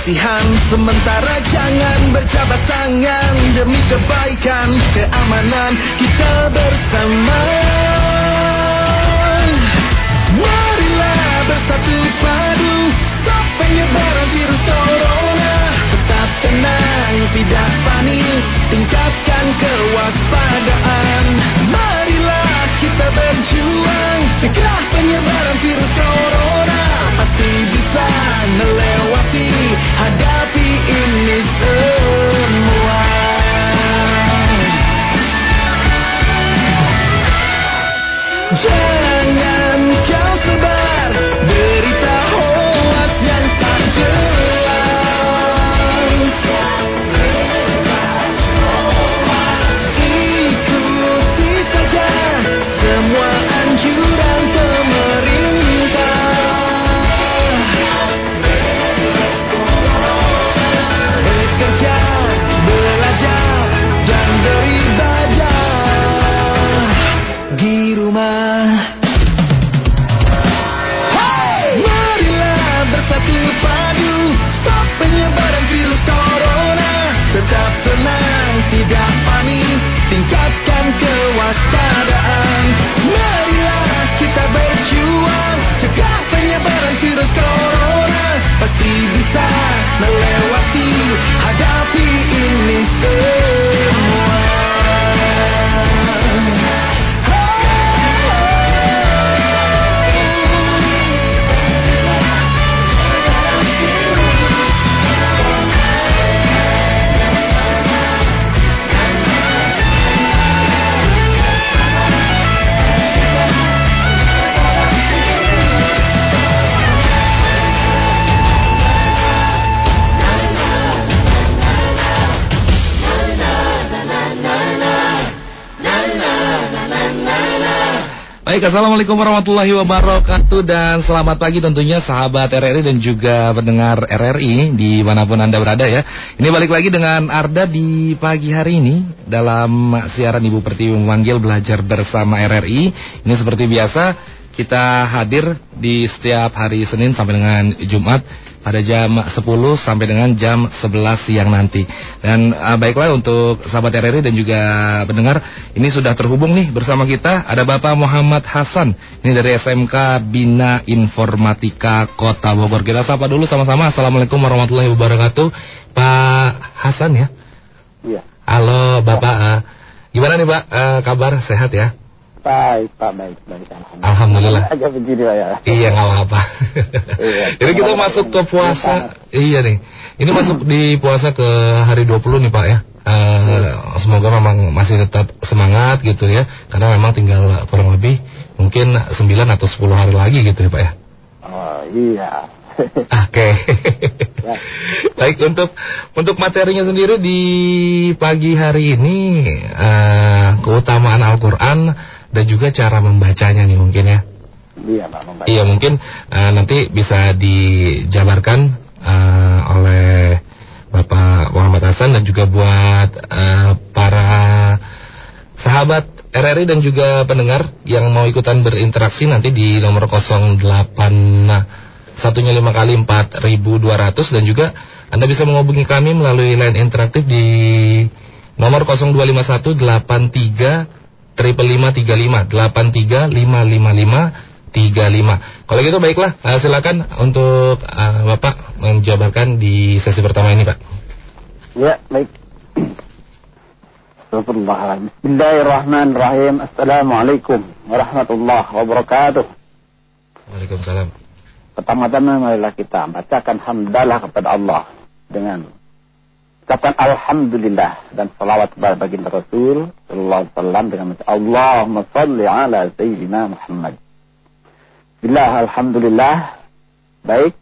kebersihan Sementara jangan berjabat tangan Demi kebaikan, keamanan kita bersama. Marilah bersatu padu Stop penyebaran virus corona. Tetap tenang, tidak panik Tingkatkan kewaspadaan. Marilah kita berjuang the Baik, Assalamualaikum warahmatullahi wabarakatuh Dan selamat pagi tentunya sahabat RRI dan juga pendengar RRI Di mana pun Anda berada ya. Ini balik lagi dengan Arda di pagi hari ini Dalam siaran Ibu Pertiwi memanggil belajar bersama RRI Ini seperti biasa kita hadir di setiap hari Senin sampai dengan Jumat pada jam 10 sampai dengan jam 11 siang nanti. Dan uh, baiklah untuk sahabat RRI dan juga pendengar, ini sudah terhubung nih bersama kita ada Bapak Muhammad Hasan. Ini dari SMK Bina Informatika Kota Bogor. Kita sapa dulu sama-sama. Assalamualaikum warahmatullahi wabarakatuh. Pak Hasan ya. Iya. Halo Bapak. Uh, gimana nih Pak? Uh, kabar sehat ya? Baik, Pak, baik, baik. Alhamdulillah. Alhamdulillah. Agak begini, Pak, ya. Iya nggak apa-apa. Iya. Ini kita masuk ke puasa. Iya nih. Ini masuk di puasa ke hari 20 nih Pak ya. Eh, semoga memang masih tetap semangat gitu ya. Karena memang tinggal kurang lebih mungkin 9 atau 10 hari lagi gitu ya Pak ya. Oh, iya. Oke. Ya. Baik untuk untuk materinya sendiri di pagi hari ini eh, keutamaan Al-Qur'an dan juga cara membacanya nih mungkin ya. Iya, Pak. Iya mungkin eh, nanti bisa dijabarkan eh, oleh Bapak Muhammad Hasan dan juga buat eh, para sahabat RRI dan juga pendengar yang mau ikutan berinteraksi nanti di nomor 08 nah, satunya 5 kali 4200 dan juga Anda bisa menghubungi kami melalui line interaktif di nomor 0251 83 triple lima tiga lima delapan tiga lima lima lima tiga lima. Kalau gitu baiklah, eh, silakan untuk eh, bapak menjabarkan di sesi pertama ini pak. Ya, baik. Bismillahirrahmanirrahim. Assalamualaikum warahmatullahi wabarakatuh. Waalaikumsalam. Pertama-tama marilah kita bacakan hamdalah kepada Allah dengan ucapan alhamdulillah dan salawat baginda Rasul sallallahu alaihi wasallam dengan Allahumma salli ala sayyidina Muhammad. Billah alhamdulillah. Baik.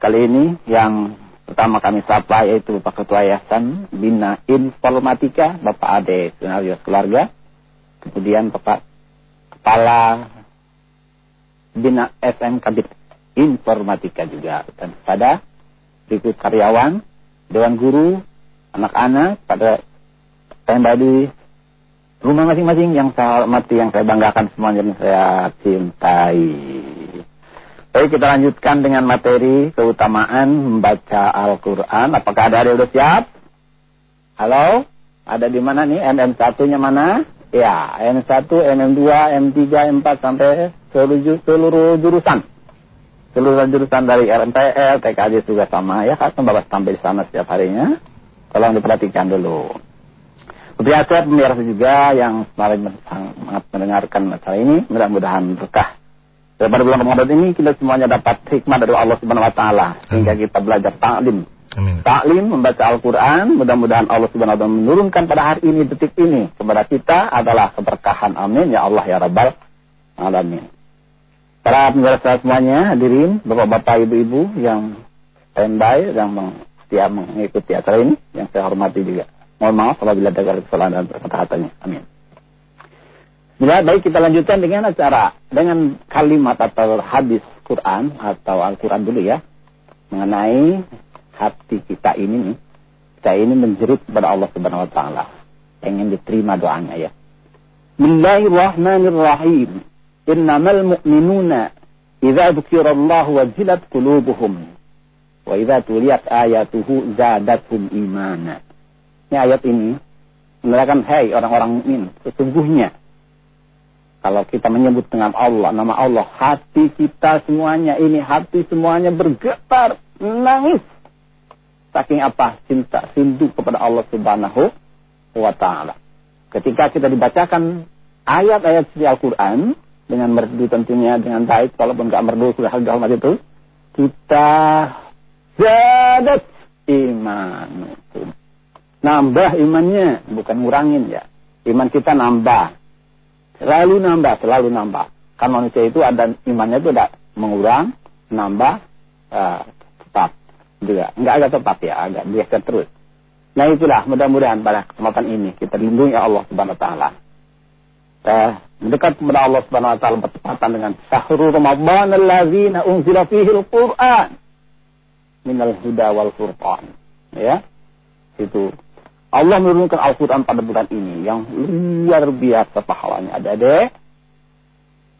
Kali ini yang pertama kami sapa yaitu Pak Ketua Yayasan Bina Informatika Bapak Ade Sunario Keluarga. kemudian Bapak Kepala Bina SM Kabit Informatika juga dan pada berikut karyawan, dewan guru, anak-anak pada standby di rumah masing-masing yang saya hormati, yang saya banggakan semuanya yang saya cintai. Baik, kita lanjutkan dengan materi keutamaan membaca Al-Quran. Apakah ada yang sudah siap? Halo? Ada di mana nih? MM1-nya mana? Ya, M1, MM2, M3, M4 sampai seluruh, seluruh jurusan. Seluruh jurusan dari RMTL, TKJ juga sama ya, kan Bapak sampai di sana setiap harinya. Tolong diperhatikan dulu. Biasa pemirsa juga yang kemarin sangat mendengarkan masalah ini, mudah-mudahan berkah Daripada bulan Ramadan ini kita semuanya dapat hikmah dari Allah Subhanahu wa taala sehingga kita belajar taklim. Taklim membaca Al-Qur'an, mudah-mudahan Allah Subhanahu wa taala menurunkan pada hari ini detik ini kepada kita adalah keberkahan. Amin ya Allah ya Rabbal alamin. Para pemirsa semuanya, hadirin, Bapak-bapak, Ibu-ibu yang standby yang setia mengikuti acara ini, yang saya hormati juga. Mohon maaf apabila ada kesalahan dan kata-katanya. Amin. Ya, baik kita lanjutkan dengan acara dengan kalimat atau hadis Quran atau Al-Quran dulu ya mengenai hati kita ini nih kita ini menjerit kepada Allah Subhanahu Wa Taala ingin diterima doanya ya. Bismillahirrahmanirrahim. Innamal mu'minuna idza dzukirallahu wajilat qulubuhum wa idza tuliyat ayatuhu zadatuhum imana. Ini ayat ini menerangkan hai orang-orang mukmin sesungguhnya kalau kita menyebut dengan Allah, nama Allah, hati kita semuanya ini, hati semuanya bergetar, nangis. Saking apa? Cinta, rindu kepada Allah subhanahu wa ta'ala. Ketika kita dibacakan ayat-ayat di Al-Quran, dengan merdu tentunya, dengan baik, walaupun nggak merdu, sudah hal itu, kita jadat iman. Nambah imannya, bukan ngurangin ya. Iman kita nambah Selalu nambah, selalu nambah. Kan manusia itu ada imannya itu tidak mengurang, nambah, uh, tetap juga. Enggak agak tetap ya, agak biasa terus. Nah itulah mudah-mudahan pada kesempatan ini kita dilindungi Allah Subhanahu wa taala. Eh, mendekat kepada Allah Subhanahu wa taala bertepatan dengan syahrul Ramadan alladzina unzila fihi al-Qur'an minal huda wal furqan. Ya. Itu Allah menurunkan Al-Quran pada bulan ini yang luar biasa pahalanya. ada deh.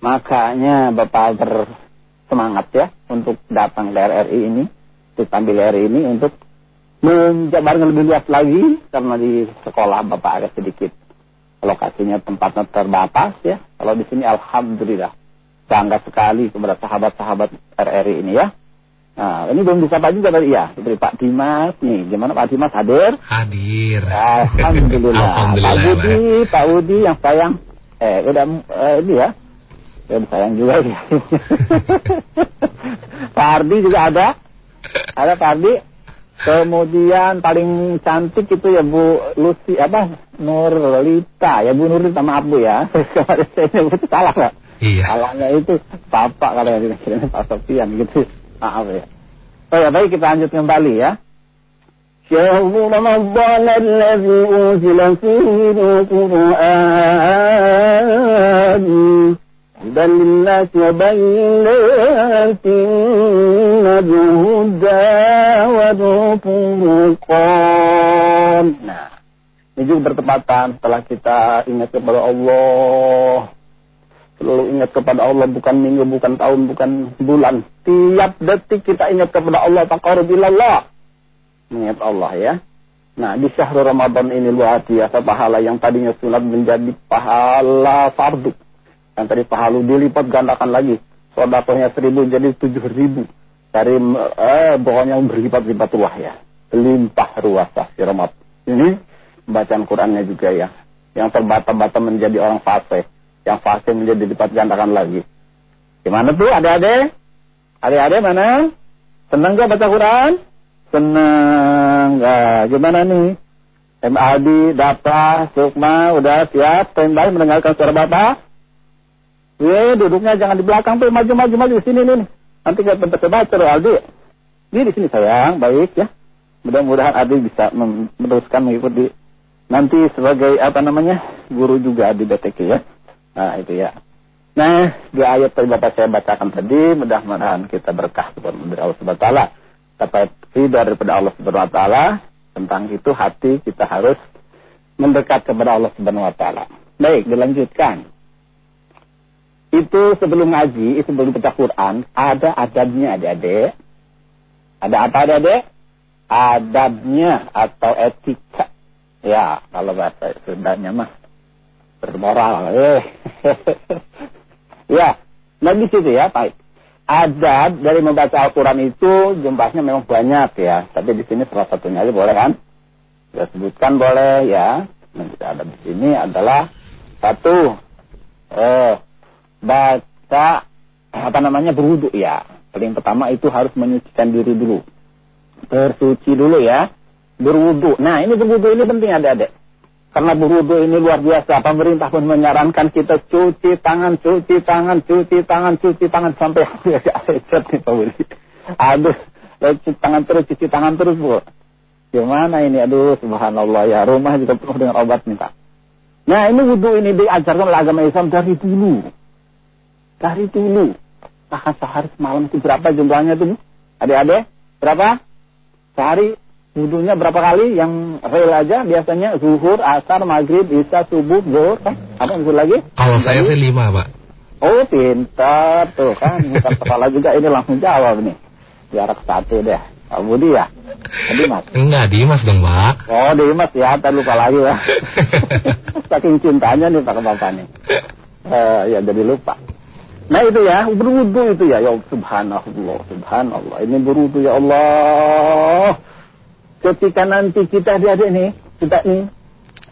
Makanya Bapak bersemangat ya untuk datang ke RRI ini, untuk ambil RRI ini untuk menjabarkan lebih luas lagi karena di sekolah Bapak agak sedikit lokasinya tempatnya terbatas ya. Kalau di sini Alhamdulillah bangga sekali kepada sahabat-sahabat RRI ini ya. Nah, ini belum disapa juga tadi ya, dari Pak Dimas nih. Gimana Pak Dimas hadir? Hadir. Alhamdulillah. Alhamdulillah. Pak Budi, ya, Pak Budi yang sayang. Eh, udah eh, ini ya. Udah sayang juga ya. Pak Ardi juga ada. Ada Pak Ardi. Kemudian paling cantik itu ya Bu Lucy apa Nurlita ya Bu Nurlita maaf Bu ya. Kemarin saya nyebut salah nggak? Iya. Salahnya itu Bapak kalau yang kira Pak Sofian gitu. Maaf ya. Oh ya, baik kita lanjut kembali ya. شهر رمضان الذي أنزل فيه القرآن هدى للناس وبينات من الهدى والفرقان Nah, ini juga bertepatan setelah kita ingat kepada Allah Selalu ingat kepada Allah bukan minggu, bukan tahun, bukan bulan. Tiap detik kita ingat kepada Allah. Taqarub ilallah. Ingat Allah ya. Nah di syahrul Ramadan ini luar biasa pahala yang tadinya sunat menjadi pahala fardu. yang tadi pahala dilipat gandakan lagi. Sodakohnya seribu jadi tujuh ribu. Dari eh, pokoknya berlipat-lipat ruah ya. Limpah ruah Ramadan. Ini bacaan Qurannya juga ya. Yang terbata-bata menjadi orang fasih yang fase menjadi lipat gandakan lagi. Gimana tuh adik-adik? Adik-adik mana? Senang gak baca Quran? Senang. Nah, gimana nih? MAD, Dapa, Sukma, udah siap? Standby mendengarkan suara Bapak? Ye, duduknya jangan di belakang tuh, maju-maju maju sini nih. Nanti gak baca baca loh Aldi. Ini di sini sayang, baik ya. Mudah-mudahan Aldi bisa meneruskan mengikuti nanti sebagai apa namanya guru juga di BTK ya. Nah itu ya. Nah dua ayat tadi Bapak saya bacakan tadi, mudah-mudahan kita berkah dari Allah Subhanahu Wa Taala. Ridho daripada Allah Subhanahu Wa Taala tentang itu hati kita harus mendekat kepada Allah Subhanahu Wa Taala. Baik, dilanjutkan. Itu sebelum ngaji, sebelum baca Quran, ada adabnya adik-adik. Ada apa adik-adik? Adabnya atau etika. Ya, kalau bahasa Sundanya mah bermoral. Eh. ya, nah di situ ya, baik. Adab dari membaca Al-Quran itu jumlahnya memang banyak ya. Tapi di sini salah satunya aja boleh kan? Kita sebutkan boleh ya. Nah, kita ada di sini adalah satu, eh, baca apa namanya berwudu ya. Paling pertama itu harus menyucikan diri dulu. Bersuci dulu ya. Berwudu. Nah ini berwudu ini penting adik-adik. Karena berwudu ini luar biasa. Pemerintah pun menyarankan kita cuci tangan, cuci tangan, cuci tangan, cuci tangan sampai lecet nih Pak Budi. Aduh, cuci tangan terus, cuci tangan terus Bu. Gimana ini? Aduh, subhanallah ya. Rumah juga penuh dengan obat nih Pak. Nah ini wudhu ini diajarkan oleh agama Islam dari dulu. Dari dulu. Bahkan sehari semalam itu berapa jumlahnya tuh? Adik-adik? Berapa? Sehari wudhunya berapa kali? Yang real aja biasanya zuhur, asar, maghrib, isya, subuh, zuhur. Kan? Apa yang lagi? Kalau saya sih lima, Pak. Oh, pintar. Tuh kan, bukan kepala juga ini langsung jawab nih. Jarak satu deh. Pak Budi ya? Dimas? Enggak, Dimas dong, Pak. Oh, Dimas ya. Tak lupa lagi ya. Saking cintanya nih Pak Bapak nih. Uh, ya jadi lupa. Nah itu ya, berwudu itu ya. Ya subhanallah, subhanallah. Ini berwudu ya Allah. Ketika nanti kita adik-adik nih, kita nih,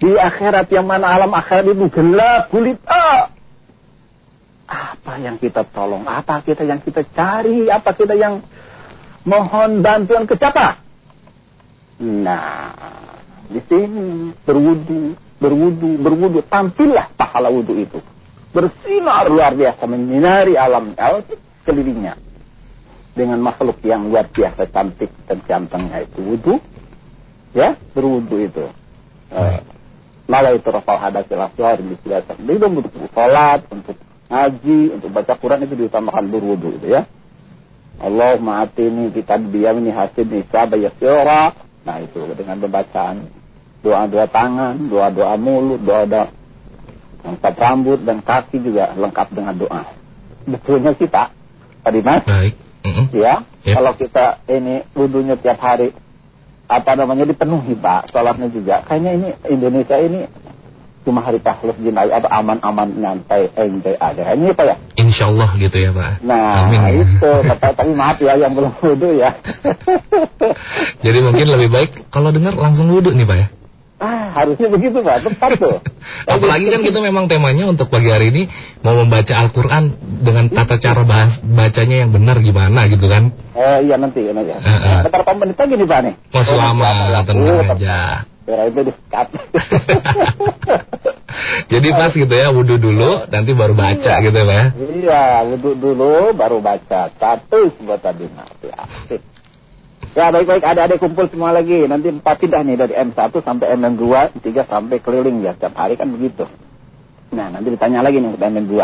di akhirat yang mana alam akhirat itu gelap, gulita. Apa yang kita tolong? Apa kita yang kita cari? Apa kita yang mohon bantuan ke siapa? Nah, di sini berwudu, berwudu, berwudu. Tampillah pahala wudu itu. Bersinar luar biasa menyinari alam kelilingnya. Dengan makhluk yang luar biasa cantik dan gantengnya itu wudu. Ya, berwudu itu. Uh, Malah itu rafal hadasil aswar biasa. Jadi untuk sholat, untuk ngaji, untuk baca Quran itu diutamakan berwudu itu ya. Allahumma atini kita biyamini hasibni sabayasira. Nah itu dengan pembacaan doa-doa tangan, doa-doa mulut, doa-doa angkat rambut dan kaki juga lengkap dengan doa. Betulnya kita, tadi mas, Baik. Mm -hmm. ya, Yep. kalau kita ini wudhunya tiap hari, apa namanya dipenuhi pak, sholatnya juga. Kayaknya ini Indonesia ini cuma hari tahlus jinai atau aman-aman nyantai enjoy aja. Ini apa ya? Insya Allah gitu ya, Pak. Nah Amin. ya. itu, kata, tapi maaf ya yang belum wudhu ya. Jadi mungkin lebih baik kalau dengar langsung wudhu nih, Pak ya. Ah harusnya begitu pak, tepat tuh. Apalagi kan kita memang temanya untuk pagi hari ini mau membaca Al-Quran dengan tata cara bahas, bacanya yang benar gimana gitu kan. Eh iya nanti nanti. ya. Heeh. Ada berapa menit lagi nih pak nih? Mau selama, tenang Oh, aja. Itu. Jadi pas gitu ya, wudhu dulu, nanti baru baca gitu ya, Pak ya. Iya, wudhu dulu baru baca. Satu buat tadi nanti asik. Ya baik-baik ada adik kumpul semua lagi. Nanti empat pindah nih dari M1 sampai MM2, 3 sampai keliling ya. Setiap hari kan begitu. Nah nanti ditanya lagi nih ke MM2.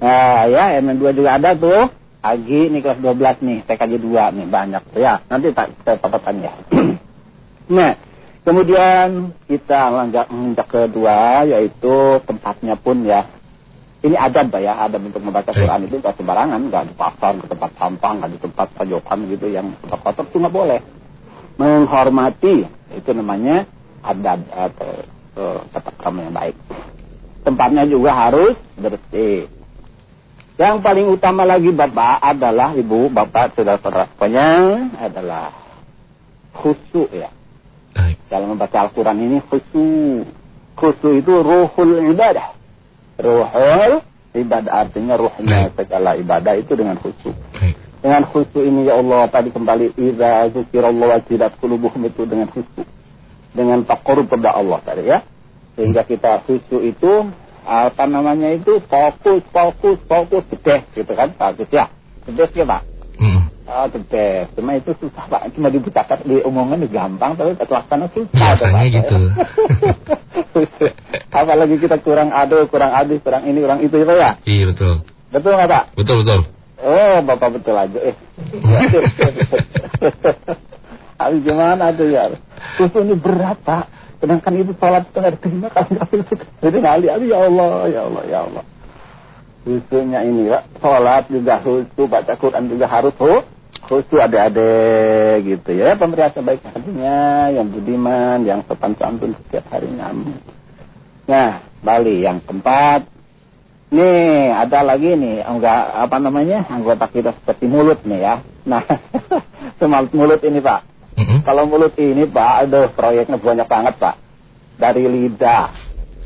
Nah ya MM2 juga ada tuh. Agi nih kelas 12 nih, TKJ 2 nih banyak ya. Nanti saya papakan ya. nah kemudian kita menginjak kedua yaitu tempatnya pun ya ini adab ya, adab untuk membaca. Quran itu nggak sembarangan, nggak di pasar, ke tempat sampah, nggak di tempat pajokan gitu yang kotor itu nggak boleh. Menghormati itu namanya adab atau eh, tata krama yang baik. Tempatnya juga harus bersih. Yang paling utama lagi Bapak adalah Ibu, Bapak, saudara-saudara semuanya adalah khusyuk ya. Baik. Dalam membaca Al-Quran ini khusyuk. Khusyuk itu ruhul ibadah. Ruhul ibadah artinya ruhnya segala ibadah itu dengan khusyuk. Dengan khusyuk ini ya Allah tadi kembali idza zikirallah wajilat qulubuhum itu dengan khusyuk. Dengan takarub kepada Allah tadi ya. Sehingga kita khusyuk itu apa namanya itu fokus fokus fokus gede gitu kan bagus ya. Gede ya Pak. Oh, the best. Cuma itu susah pak. Cuma dibukakan, diomongin gampang, tapi pelaksana susah. Biasanya gitu. Apalagi kita kurang ado, kurang adis, kurang ini, kurang itu ya Pak ya. Iya betul. Betul nggak Pak? Betul betul. Oh, Bapak betul aja. Eh. Habis gimana tuh ya? Khusus ini berat Pak. Sedangkan itu sholat itu nggak diterima itu. Jadi kali, aduh ya Allah, ya Allah, ya Allah. Khususnya ini Pak, sholat juga khusus, baca Quran juga harus khusus khusus adik-adik gitu ya pemerintah baik hatinya yang budiman yang sopan santun setiap harinya amin nah Bali yang keempat. Nih ada lagi nih enggak apa namanya anggota kita seperti mulut nih ya. Nah semal mulut ini pak. Mm-mm. kalau mulut ini pak aduh proyeknya banyak banget pak. Dari lidah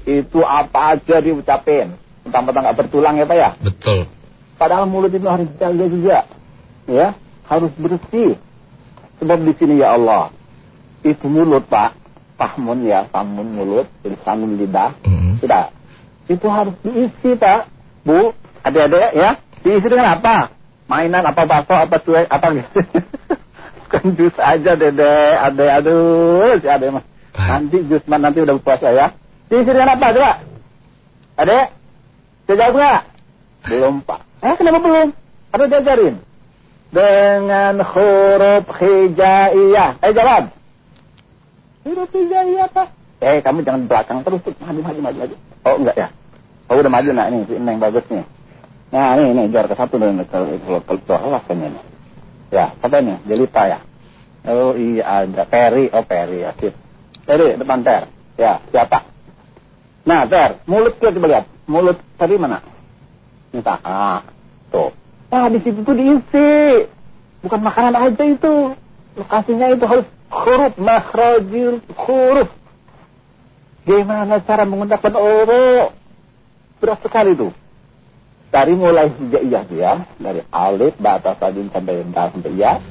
itu apa aja diucapin. Tentang-tentang nggak bertulang ya pak ya? Betul. Padahal mulut itu harus dijaga juga. Ya, harus bersih. Sebab di sini ya Allah, itu mulut Pak, pahmun ya, pamun mulut, sanun lidah, Mm-mm. tidak. Itu harus diisi Pak, Bu, adik-adik ya. Diisi dengan apa? Mainan apa bakso apa cuek apa gitu. Bukan jus aja dede, adek aduh, si mah. Baik. Nanti jus mah nanti udah puasa ya. Diisi dengan apa coba? Adek, jawab nggak? Belum Pak. Eh kenapa belum? Ada diajarin. Dengan huruf hijaiyah. Eh jawab. Huruf hijaiyah apa? Eh kamu jangan belakang terus. tuh. Maju, maju, maju, maju. Oh enggak ya? Oh udah maju nak ini. Ini yang bagus nih. Nah ini, ini. Juara ke satu dan kalau kalau kelas ini. Ya, apa ini? Jelita ya. Oh iya ada. Peri. Oh Peri ya. Sip. Peri depan Ter. Ya, siapa? Nah, Ter. Mulut kita coba lihat. Mulut tadi mana? Minta A. Tuh. Nah, di situ tuh diisi. Bukan makanan aja itu. Lokasinya itu harus huruf. Makhrajil huruf. Gimana cara menggunakan oro? Berat sekali tuh. Dari mulai hijaiyah dia. Dari alif, bata, sadin, sampai dal, sampai ya.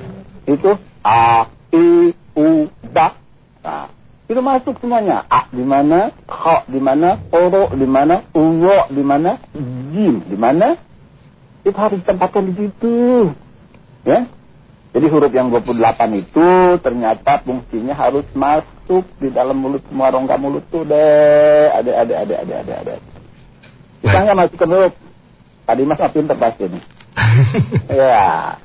Itu A, I, U, ba. Nah, itu masuk semuanya. A di mana, kha di mana, oro di mana, uwo di mana, jim di mana. Itu harus ditempatkan di situ. Ya. Jadi huruf yang 28 itu ternyata fungsinya harus masuk di dalam mulut semua rongga mulut tuh deh. Ada ada ada ada ada ada. Kita nggak masuk ke huruf. Tadi mas mah pinter pasti nih. ya,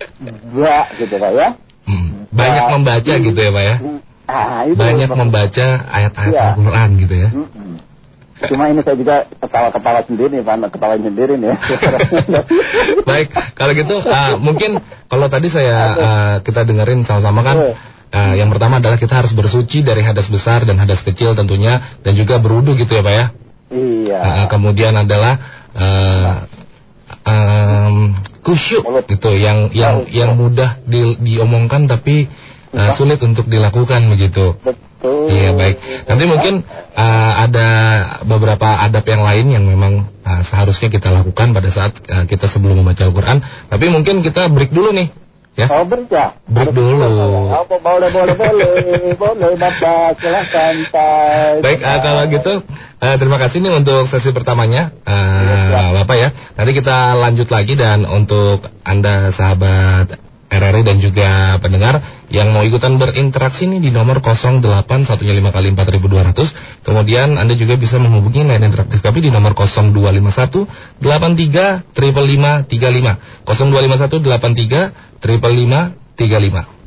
dua gitu pak ya. Hmm. Banyak membaca gitu ya Pak ya. Ah, itu Banyak membaca ayat-ayat Iya. Al-Quran gitu ya. Mm-mm. Cuma ini saya juga ketawa-ketawa sendiri Pak. Ketawa sendiri nih. ya. Baik, kalau gitu ah, mungkin kalau tadi saya ah, kita dengerin sama-sama kan ah, yang pertama adalah kita harus bersuci dari hadas besar dan hadas kecil tentunya dan juga berwudu gitu ya Pak ya. iya. Ah, kemudian adalah ah, em, kusyuk gitu yang yang yang mudah di- diomongkan tapi Bisa. sulit untuk dilakukan begitu. Betul. Iya baik. Nanti mungkin uh, ada beberapa adab yang lain yang memang uh, seharusnya kita lakukan pada saat uh, kita sebelum membaca Al-Quran. Tapi mungkin kita break dulu nih, ya. Oh berja. Break dulu. Oh, boleh, boleh, boleh, boleh, Bapak. Silahkan, Pak. Baik, uh, kalau gitu uh, terima kasih nih untuk sesi pertamanya, uh, siap. Bapak ya. Nanti kita lanjut lagi dan untuk anda sahabat RRI dan juga pendengar yang mau ikutan berinteraksi nih di nomor 08115 kali 4200. Kemudian Anda juga bisa menghubungi line interaktif kami di nomor 0251 83 555 35. 0251 83 555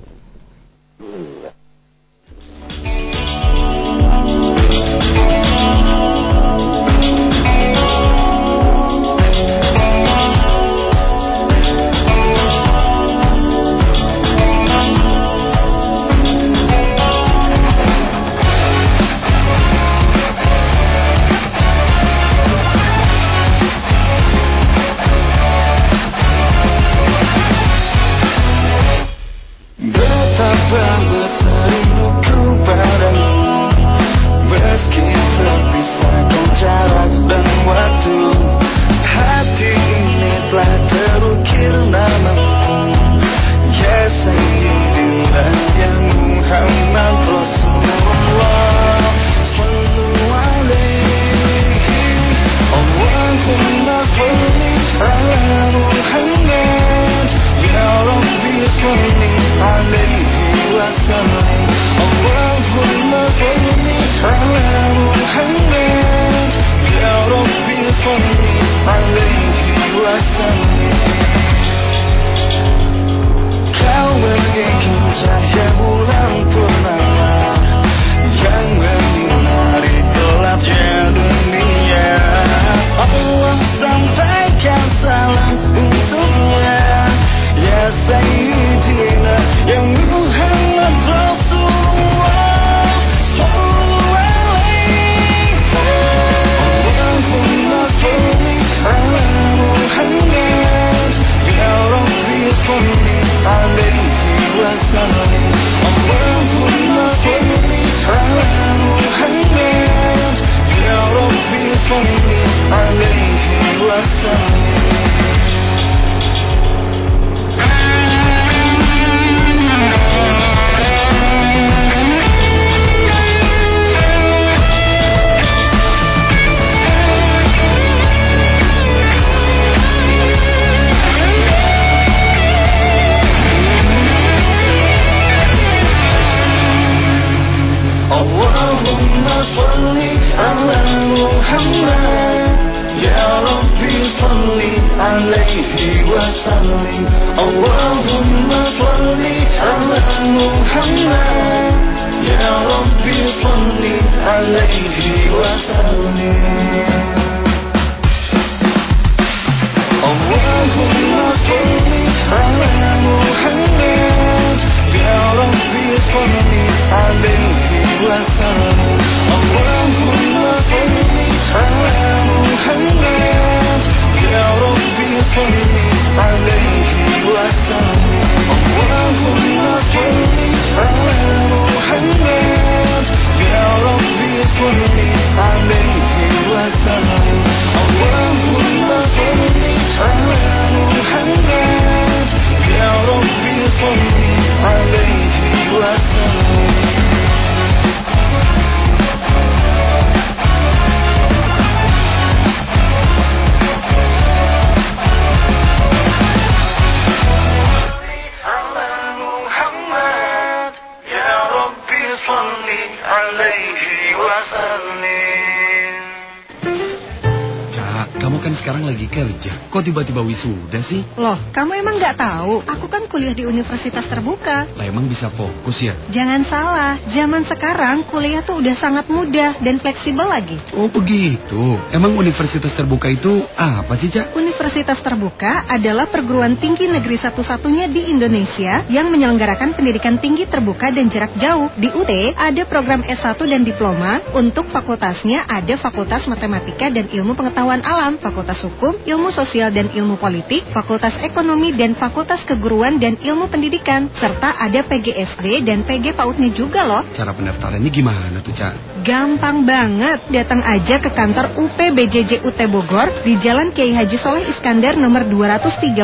tiba-tiba wisuda sih? Loh, kamu emang nggak tahu? Aku kan kuliah di universitas terbuka. Lah emang bisa fokus ya? Jangan salah, zaman sekarang kuliah tuh udah sangat mudah dan fleksibel lagi. Oh begitu. Emang universitas terbuka itu apa sih, Cak? Universitas Terbuka adalah perguruan tinggi negeri satu-satunya di Indonesia yang menyelenggarakan pendidikan tinggi terbuka dan jarak jauh. Di UT ada program S1 dan diploma. Untuk fakultasnya ada Fakultas Matematika dan Ilmu Pengetahuan Alam, Fakultas Hukum, Ilmu Sosial dan Ilmu Politik, Fakultas Ekonomi dan Fakultas Keguruan dan Ilmu Pendidikan, serta ada PGSD dan PG PAUDnya juga loh. Cara pendaftarannya gimana tuh, Cak? Gampang banget, datang aja ke kantor UPBJJ UT Bogor di Jalan Kiai Haji Soleh Iskandar nomor 234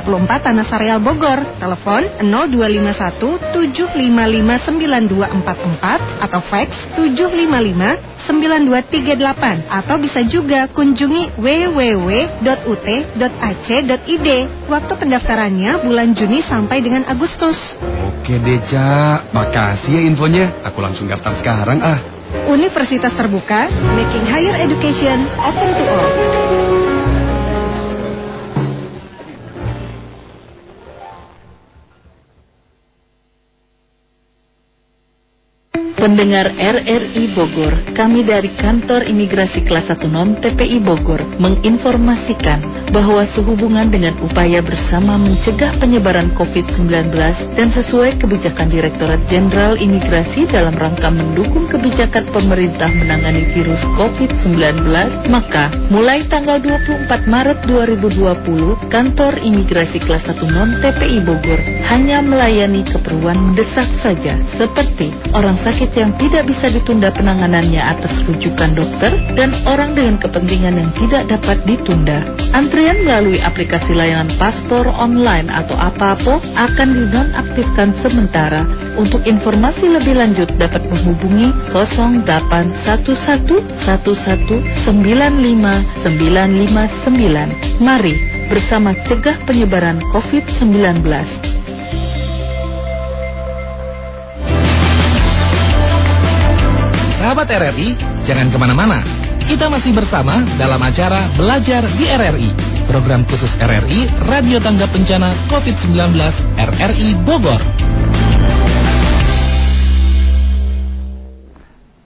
Tanah Sareal Bogor. Telepon 0251 755 9244 atau fax 755 9238 atau bisa juga kunjungi www.ut.ac.id. Waktu pendaftarannya bulan Juni sampai dengan Agustus. Oke deh. Makasih ya infonya. Aku langsung daftar sekarang ah. Universitas Terbuka, making higher education open to all. Pendengar RRI Bogor, kami dari Kantor Imigrasi Kelas 1 Non TPI Bogor menginformasikan bahwa sehubungan dengan upaya bersama mencegah penyebaran COVID-19 dan sesuai kebijakan Direktorat Jenderal Imigrasi dalam rangka mendukung kebijakan pemerintah menangani virus COVID-19, maka mulai tanggal 24 Maret 2020, Kantor Imigrasi Kelas 1 Non TPI Bogor hanya melayani keperluan mendesak saja seperti orang sakit yang tidak bisa ditunda penanganannya atas rujukan dokter dan orang dengan kepentingan yang tidak dapat ditunda. Antrian melalui aplikasi layanan paspor online atau apa-apa akan dinonaktifkan sementara. Untuk informasi lebih lanjut dapat menghubungi 0811119599. Mari bersama cegah penyebaran COVID-19. Sahabat RRI, jangan ke mana-mana. Kita masih bersama dalam acara Belajar di RRI. Program khusus RRI, Radio Tanggap Bencana COVID-19 RRI Bogor.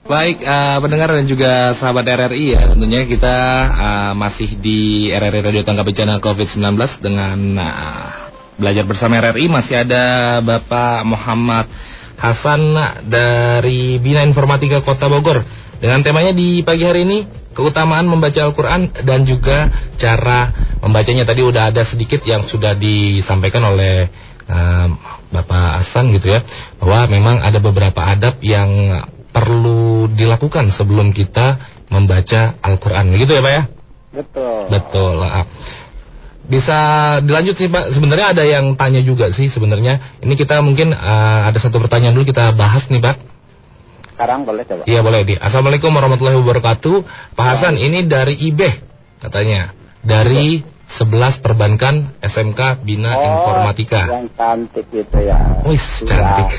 Baik, eh, pendengar dan juga sahabat RRI ya, tentunya kita eh, masih di RRI Radio Tanggap Bencana COVID-19 dengan eh, belajar bersama RRI masih ada Bapak Muhammad Hasan dari Bina Informatika Kota Bogor dengan temanya di pagi hari ini keutamaan membaca Al-Quran dan juga cara membacanya tadi udah ada sedikit yang sudah disampaikan oleh eh, Bapak Hasan gitu ya bahwa memang ada beberapa adab yang perlu dilakukan sebelum kita membaca Al-Quran gitu ya Pak ya Betul. betul ah. Bisa dilanjut sih Pak sebenarnya ada yang tanya juga sih sebenarnya ini kita mungkin eh, ada satu pertanyaan dulu kita bahas nih Pak Sekarang boleh coba. Iya boleh di. Assalamualaikum warahmatullahi wabarakatuh. Pak Hasan ini dari IB katanya. Dari 11 perbankan SMK Bina Oh, Informatika. Yang cantik itu ya. Wis, cantik.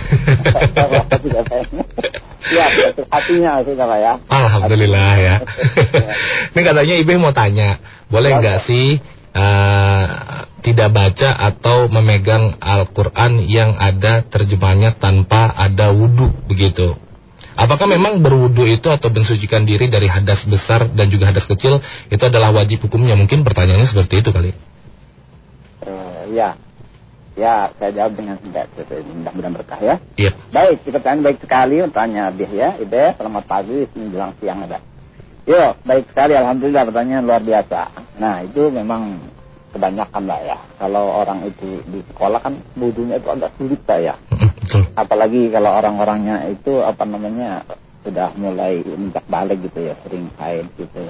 Iya, hatinya sudah Pak ya. Alhamdulillah ya. ini katanya IB mau tanya, boleh Ya, nggak sih eh, tidak baca atau memegang Al-Quran yang ada terjemahannya tanpa ada wudhu begitu. Apakah memang berwudhu itu atau mensucikan diri dari hadas besar dan juga hadas kecil itu adalah wajib hukumnya? Mungkin pertanyaannya seperti itu kali. Eh, ya, ya saya jawab dengan singkat. Mudah-mudahan berkah ya. Iya. Baik, pertanyaan baik sekali. Tanya Bih ya, Ibe. Selamat pagi, menjelang siang ada. Yo, baik sekali. Alhamdulillah pertanyaan luar biasa. Nah, itu memang kebanyakan lah ya. Kalau orang itu di sekolah kan wudhunya itu agak sulit lah ya. Apalagi kalau orang-orangnya itu apa namanya sudah mulai minta balik gitu ya, sering haid gitu.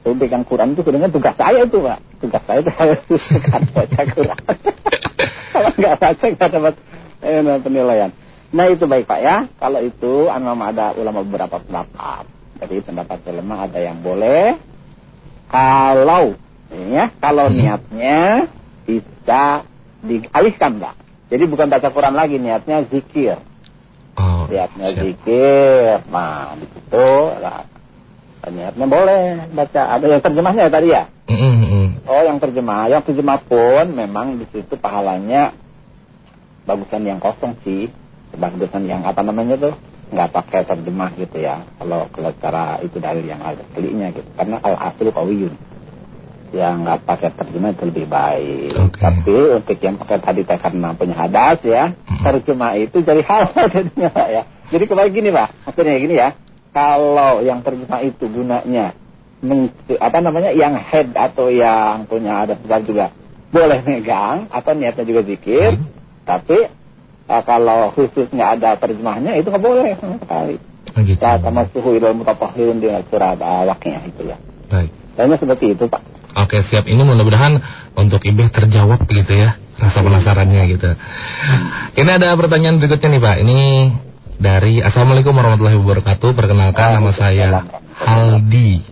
Itu pegang Quran itu sebenarnya tugas saya itu pak. Tugas saya itu harus kan baca Quran. kalau nggak baca nggak dapat eh, penilaian. Nah itu baik pak ya. Kalau itu anu ada ulama beberapa pendapat. Jadi pendapat ulama ada yang boleh. Kalau ya kalau Hmm. niatnya bisa dialihkan pak. Jadi bukan baca Quran lagi niatnya zikir. Oh, Niatnya siap. zikir. Nah di situ lah, niatnya boleh baca. Ada yang terjemahnya ya tadi ya. Mm, mm, mm. Oh yang terjemah, yang terjemah pun memang di situ pahalanya bagusan yang kosong sih, bagusan yang apa namanya tuh nggak pakai terjemah gitu ya. Kalau kalau cara itu dalil yang ada aslinya gitu, karena al asli kawiyun yang nggak pakai terjemah itu lebih baik. Oke. Tapi untuk yang pakai tadi teh karena punya hadas ya, Mm. terjemah itu jadi halal jadinya pak ya. Jadi kembali gini pak, maksudnya gini ya, kalau yang terjemah itu gunanya apa namanya yang head atau yang punya adat besar juga boleh megang atau niatnya juga zikir, Hmm. tapi eh, kalau khusus nggak ada terjemahnya itu nggak boleh sama sekali. Oh, gitu. Ya, sama suhu ilmu mutafahirun dengan surat awaknya itu ya. Baik. Kayaknya seperti itu pak. Oke siap ini mudah-mudahan untuk Ibe terjawab gitu ya rasa penasarannya gitu. Ini ada pertanyaan berikutnya nih Pak. Ini dari Assalamualaikum warahmatullahi wabarakatuh. Perkenalkan nama saya Haldi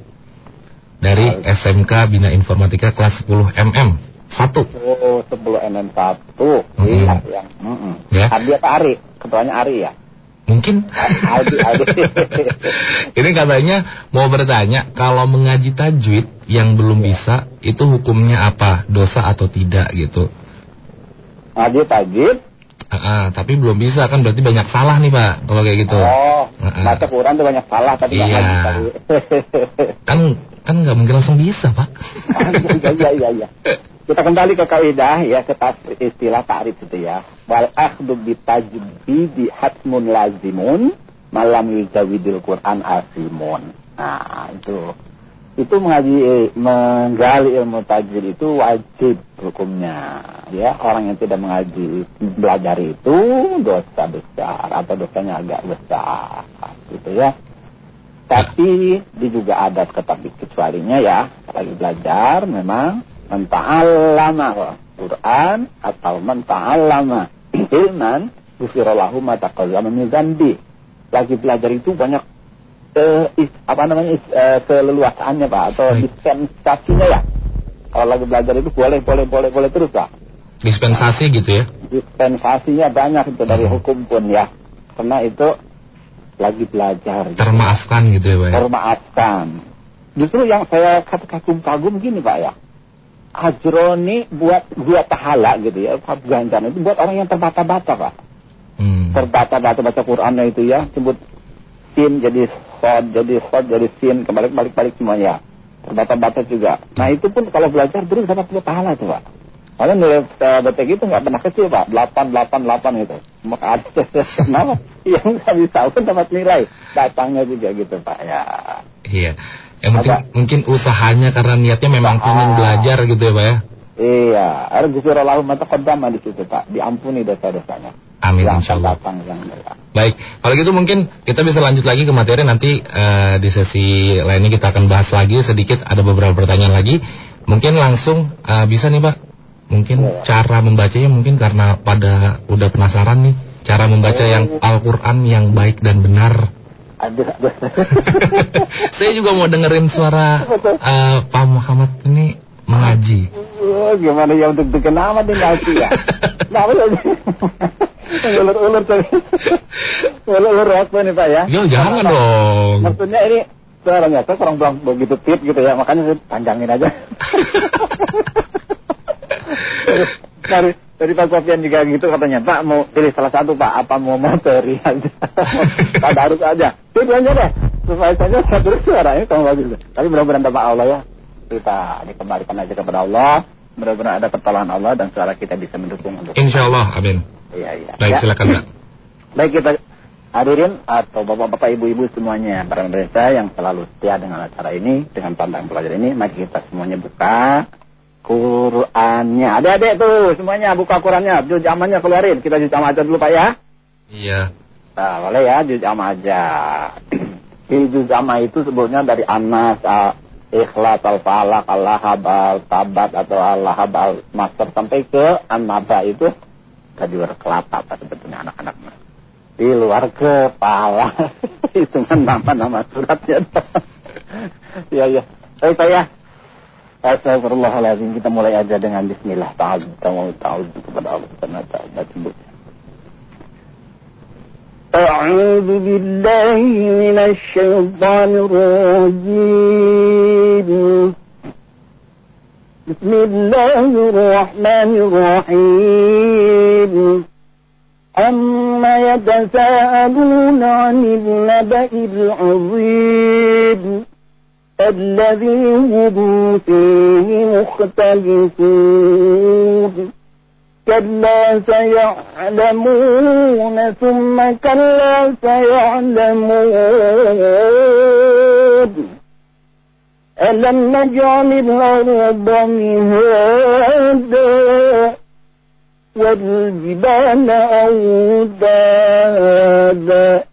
dari SMK Bina Informatika kelas 10 MM 1. Oh, 10 mm 1 Mm-mm. Iya, yang mm Ya. Ardi apa Ari? Ketuanya Ari ya? Mungkin Aldi, Aldi. ini katanya mau bertanya kalau mengaji tajwid yang belum bisa itu hukumnya apa dosa atau tidak gitu. Aldi tajwid. Ah, ah, tapi belum bisa kan berarti banyak salah nih Pak kalau kayak gitu. Oh, Heeh. baca Quran tuh banyak salah tapi Iya. ngaji. Kan kan nggak mungkin langsung bisa Pak. Iya, iya, iya, iya. Kita kembali ke kaidah ya, ke istilah ta'rif itu ya. Wal akhdhu bitajwidi hatmun lazimun malam yujawidil Quran asimun. Nah, itu. Itu mengaji eh, menggali ilmu tajwid itu wajib hukumnya. Ya, orang yang tidak mengaji belajar itu dosa besar atau dosanya agak besar gitu ya. Tapi di juga ada ketapi kecualinya ya. Lagi belajar memang menta'allama Quran atau menta'allama ilman yufirolahu mataqallama min zambi. Lagi belajar itu banyak eh, is- apa namanya is- eh, keleluasaannya Pak atau dispensasinya ya. Kalau lagi belajar itu boleh boleh boleh boleh terus Pak. Dispensasi gitu ya. Dispensasinya banyak itu dari Hmm. hukum pun ya. Karena itu lagi belajar. Termaafkan gitu ya Pak. ya? termaafkan. Justru yang saya kagum-kagum gini Pak ya. Ajroni buat buat pahala gitu ya, ganjaran itu buat orang yang terbata-bata Pak. Hmm. Terbata-bata baca Qurannya itu ya, sebut sin jadi sod, jadi sod, jadi sin, kebalik-balik-balik semuanya. Terbata-bata juga. Nah itu pun kalau belajar terus dapat dua pahala tuh Pak. Karena nilai uh, BTG itu nggak pernah kecil Pak, 888 gitu. Maka ada kenapa? Yang nggak bisa pun dapat nilai. Datangnya juga gitu Pak ya. Iya. Yang penting Apa? mungkin usahanya karena niatnya memang Usaha. ingin belajar gitu ya Pak ya. Iya, ada ghufrallahu ma taqaddama di situ Pak, diampuni dosa-dosanya. Amin yang insya Allah. datang yang. Baik, kalau gitu mungkin kita bisa lanjut lagi ke materi nanti eh, di sesi lainnya kita akan bahas lagi sedikit ada beberapa pertanyaan lagi. Mungkin langsung eh, bisa nih Pak. Mungkin Iya. cara membacanya mungkin karena pada udah penasaran nih cara membaca Oh. yang Al-Qur'an yang baik dan benar. Aduh, aduh. Saya juga mau dengerin suara eh, Pak Muhammad ini mengaji. Oh, gimana ya untuk degen amat nih ngaji ya? Nah, apa ya? Ulur-ulur tadi. Ulur-ulur apa nih Pak ya? Yo jangan dong. Maksudnya ini suaranya saya kurang kurang begitu tip gitu ya, makanya saya panjangin aja. dari dari Pak Sofian juga gitu katanya Pak mau pilih salah satu Pak. Apa mau materi aja? Tak harus aja. Itu aja deh supaya saja satu suaranya kamu bagus tapi mudah-mudahan tanpa Allah ya. Kita dikembalikan aja kepada Allah. Mudah-mudahan ada pertolongan Allah dan suara kita bisa mendukung untuk Insya Allah, amin. iya iya. Baik, Ya. silakan Pak. Baik kita hadirin atau bapak-bapak ibu-ibu semuanya para pemirsa yang selalu setia dengan acara ini dengan pandangan pelajar ini mari kita semuanya buka Qurannya adik-adik tuh semuanya buka Qurannya juz amannya keluarin. Kita juz aja dulu Pak ya. Iya. nah, boleh ya juz am aja di juz itu sebutnya dari Anas Al- Ikhlas Al-Falak Al-Lahab Al-Tabat atau Al-Lahab Al-Master sampai ke An-Naba itu tadi kelapa apa sebetulnya anak-anak. Di luar kepala. Itu kan nama-nama suratnya. Ya ya baik Pak ya Astagfirullahaladzim kita mulai aja dengan Bismillah ta'ala ta'ala kepada Allah Subhanahu wa ta'ala أعوذ بالله من الشيطان الرجيم بسم الله الرحمن الرحيم عما يتساءلون عن النبأ العظيم الذي هم فيه مختلفون. كلا سيعلمون ثم كلا سيعلمون. ألم نجعل الأرض مهادا والجبال أوتادا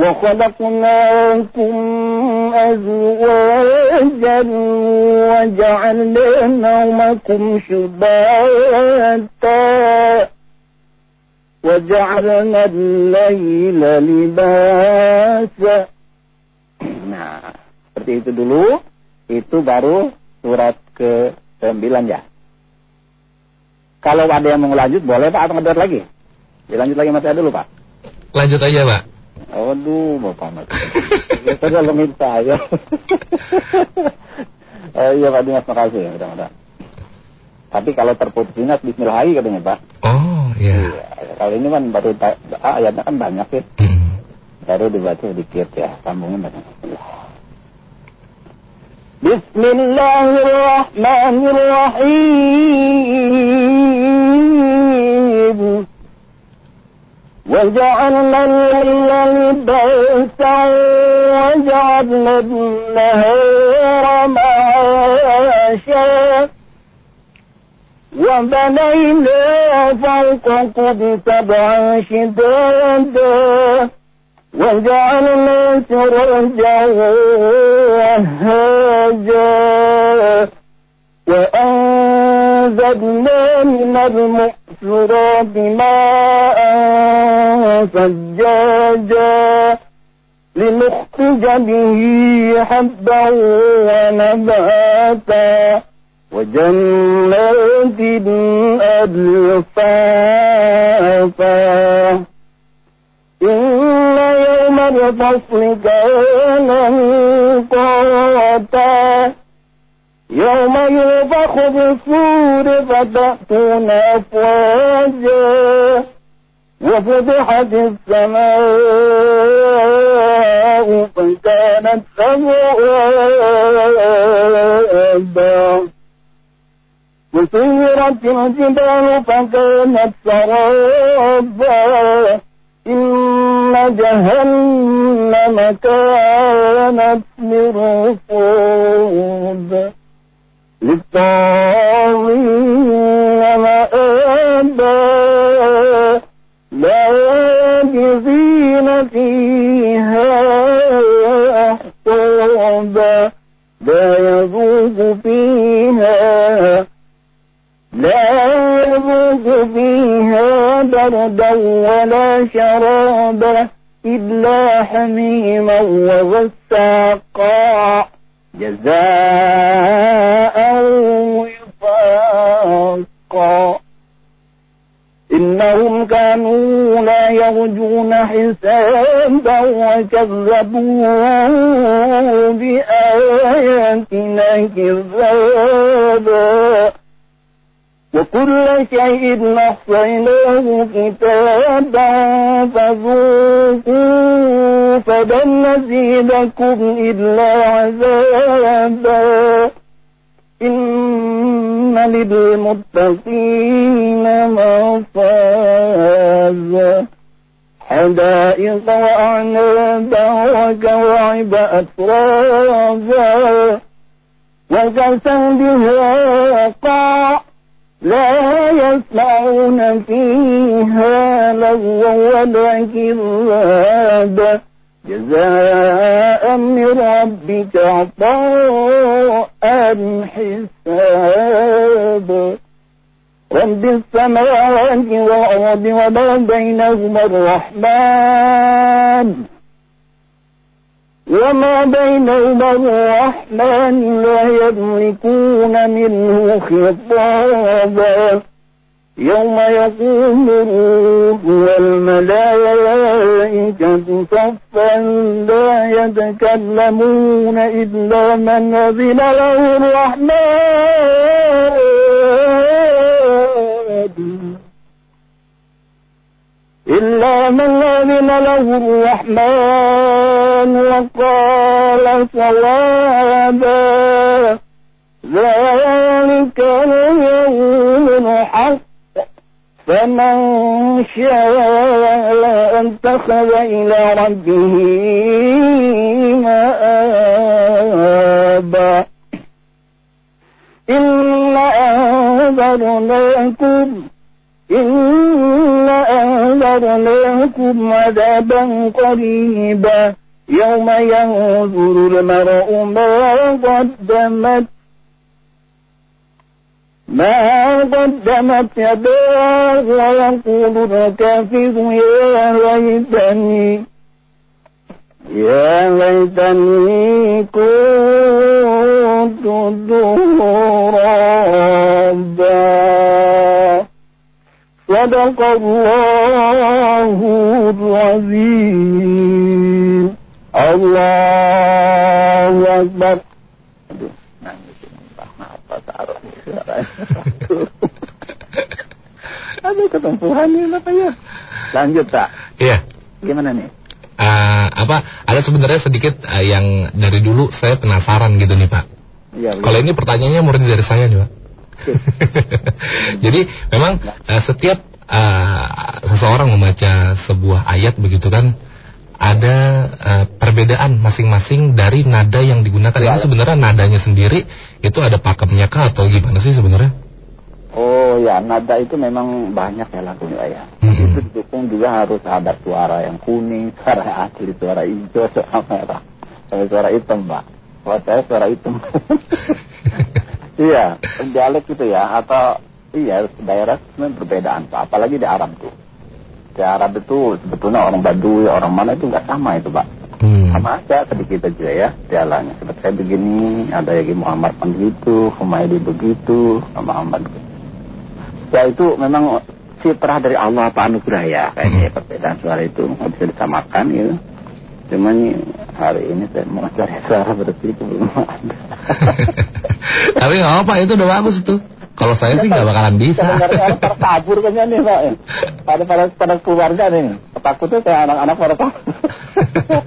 وخلقناكم أزواجا وجعلنا نومكم شباتا وجعلنا الليل لباسا Nah, seperti itu dulu. Itu baru surat ke-9 ya. Kalau ada yang mau lanjut, boleh Pak atau ngedur lagi? Dilanjut lagi materi dulu Pak. Lanjut aja, Pak. Aduh, Bapak Mat. Itu kalau minta ya. oh iya Pak Dimas, makasih ya, mudah-mudahan. Tapi kalau terputus ingat Bismillah lagi katanya Pak. Oh, iya. Iya. Kalau ini kan baru ah, ayatnya kan banyak ya. Hmm. Baru dibaca sedikit ya, sambungin banyak. Bismillahirrahmanirrahim. وجعلنا الليل لباسا وجعلنا النهار معاشا وبنينا فوقكم سبعا شدادا وجعلنا سراجا وهاجا وأنزلنا من المؤثرات ماء ثجاجا لنخرج به حبا ونباتا وجنات ألفافا. إن يوم الفصل كان ميقاتا. يوم ينفخ بالصور فتأتون أفواجا وفتحت السماء فكانت أبوابا وسيرت الجبال فكانت سرابا. إن جهنم كانت مرصودا. للطاغين مآبا لابثين فيها أحقابا لا يذوق فيها لا يذوق فيها بردا ولا شرابا إلا حميما وغساقا. جزاء وفاقا. إنهم كانوا لا يرجون حسابا وكذبوا بآياتنا كذابا. وكل شيء أحصيناه كتابا فذوقوا فلن نزيدكم إلا عذابا. إن للمتقين مفازا. حدائق وأعنابا وكواعب أترابا. وكسا بهاقا لا يسمعون فيها لغوا ولا كذابا جزاء من ربك عطاء حسابا رب السماوات والأرض وما بينهما الرحمن. وما بينهما الرحمن لا يملكون منه خطابا. يوم يقوم الروح والملائكة صفا لا يتكلمون إلا من أذن له الرحمن. إلا من أذن له الرحمن وقال صوابا ذلك اليوم الحق. فمن شاء اتخذ إلى ربه مآبا. إن أنذرناكم إن أنذرناكم عذابا قريبا. يوم ينظر المرء ما قدمت ما قدمت يداه ويقول الكافر يا ليتني يا ليتني كنت ترابا صدق الله العظيم الله أكبر Aduh, nangis ini Pak. Apa taruh nih suaranya. Aduh, ketempuhan nih Bapak ya. Lanjut, Pak. Iya. Gimana nih? Eh, apa ada sebenarnya sedikit eh, yang dari dulu saya penasaran gitu nih Pak. Iya, Kalau ini pertanyaannya murni dari saya nih Pak. Jadi memang eh, setiap eh, seseorang membaca sebuah ayat begitu kan ada eh, perbedaan masing-masing dari nada yang digunakan. Ini Ya. sebenarnya nadanya sendiri itu ada pakemnya kah atau gimana sih sebenarnya? Oh ya, nada itu memang banyak ya lagunya ya. Mm-mm. Itu didukung juga harus ada suara yang kuning, suara asli, suara hijau, suara merah, suara hitam, Pak. Kalau saya suara hitam. iya, dialek itu ya, atau iya daerah sebenarnya perbedaan, Pak. Apalagi di Arab tuh. Di Arab itu sebetulnya orang Baduy, orang mana itu nggak sama itu, Pak. Hmm. Sama aja sedikit aja ya jalannya. Seperti saya begini, ada yang Muhammad begitu, Humaydi begitu, Muhammad Ya itu memang fitrah dari Allah apa anugerah ya kayaknya ya, perbedaan suara itu nggak bisa disamakan gitu. Cuman hari ini saya mau cari suara seperti itu belum ada. Tapi nggak apa itu udah bagus itu. Kalau saya sih nggak bakalan bisa. Sebenarnya orang terkabur kayaknya nih Pak. Pada pada pada keluarga nih. Takutnya kayak anak-anak pada kabur.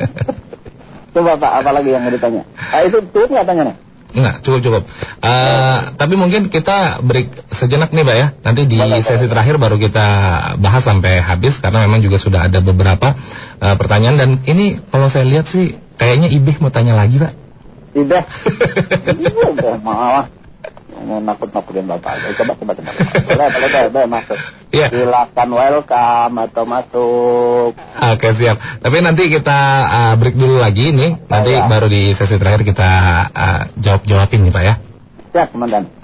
Coba Pak, apa lagi yang mau ditanya? Ah, itu tuh nggak tanya nih? Enggak, cukup cukup. Eh, tapi mungkin kita break sejenak nih, Pak ya. Nanti di sesi terakhir baru kita bahas sampai habis karena memang juga sudah ada beberapa eh, pertanyaan dan ini kalau saya lihat sih kayaknya Ibih mau tanya lagi, Pak. Tidak. Iya, udah malah mau nakut-nakutin bapak. Eh, Coba, coba, coba. Boleh, boleh, boleh, boleh, masuk. Iya. Silakan welcome atau masuk. Oke, siap. Tapi nanti kita eh, break dulu lagi nih. Nanti ya. baru di sesi terakhir kita eh, jawab-jawabin nih, Pak ya. Siap, Komandan.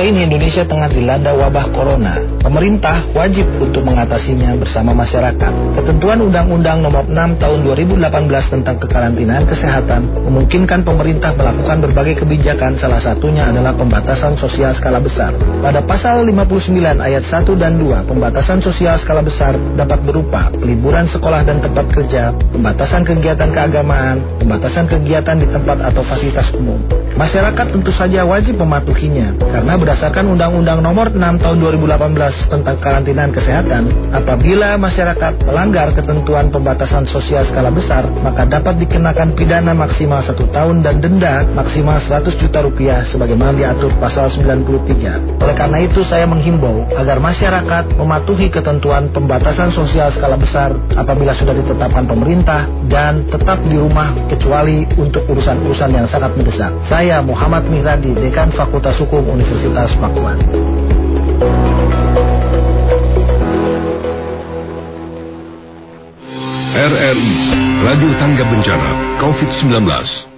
Dewasa ini Indonesia tengah dilanda wabah corona. Pemerintah wajib untuk mengatasinya bersama masyarakat. Ketentuan Undang-Undang Nomor 6 Tahun 2018 tentang kekarantinaan kesehatan memungkinkan pemerintah melakukan berbagai kebijakan salah satunya adalah pembatasan sosial skala besar. Pada pasal 59 ayat 1 dan 2, pembatasan sosial skala besar dapat berupa peliburan sekolah dan tempat kerja, pembatasan kegiatan keagamaan, pembatasan kegiatan di tempat atau fasilitas umum. Masyarakat tentu saja wajib mematuhinya karena berdasarkan Undang-Undang Nomor 6 Tahun 2018 tentang karantinaan kesehatan, apabila masyarakat melanggar ketentuan pembatasan sosial skala besar, maka dapat dikenakan pidana maksimal satu tahun dan denda maksimal 100 juta rupiah sebagaimana diatur pasal 93. Oleh karena itu saya menghimbau agar masyarakat mematuhi ketentuan pembatasan sosial skala besar apabila sudah ditetapkan pemerintah dan tetap di rumah kecuali untuk urusan-urusan yang sangat mendesak. Saya Muhammad Mihradi, Dekan Fakultas Hukum Universitas Pakuan. RRI Radio Tangga Bencana COVID-19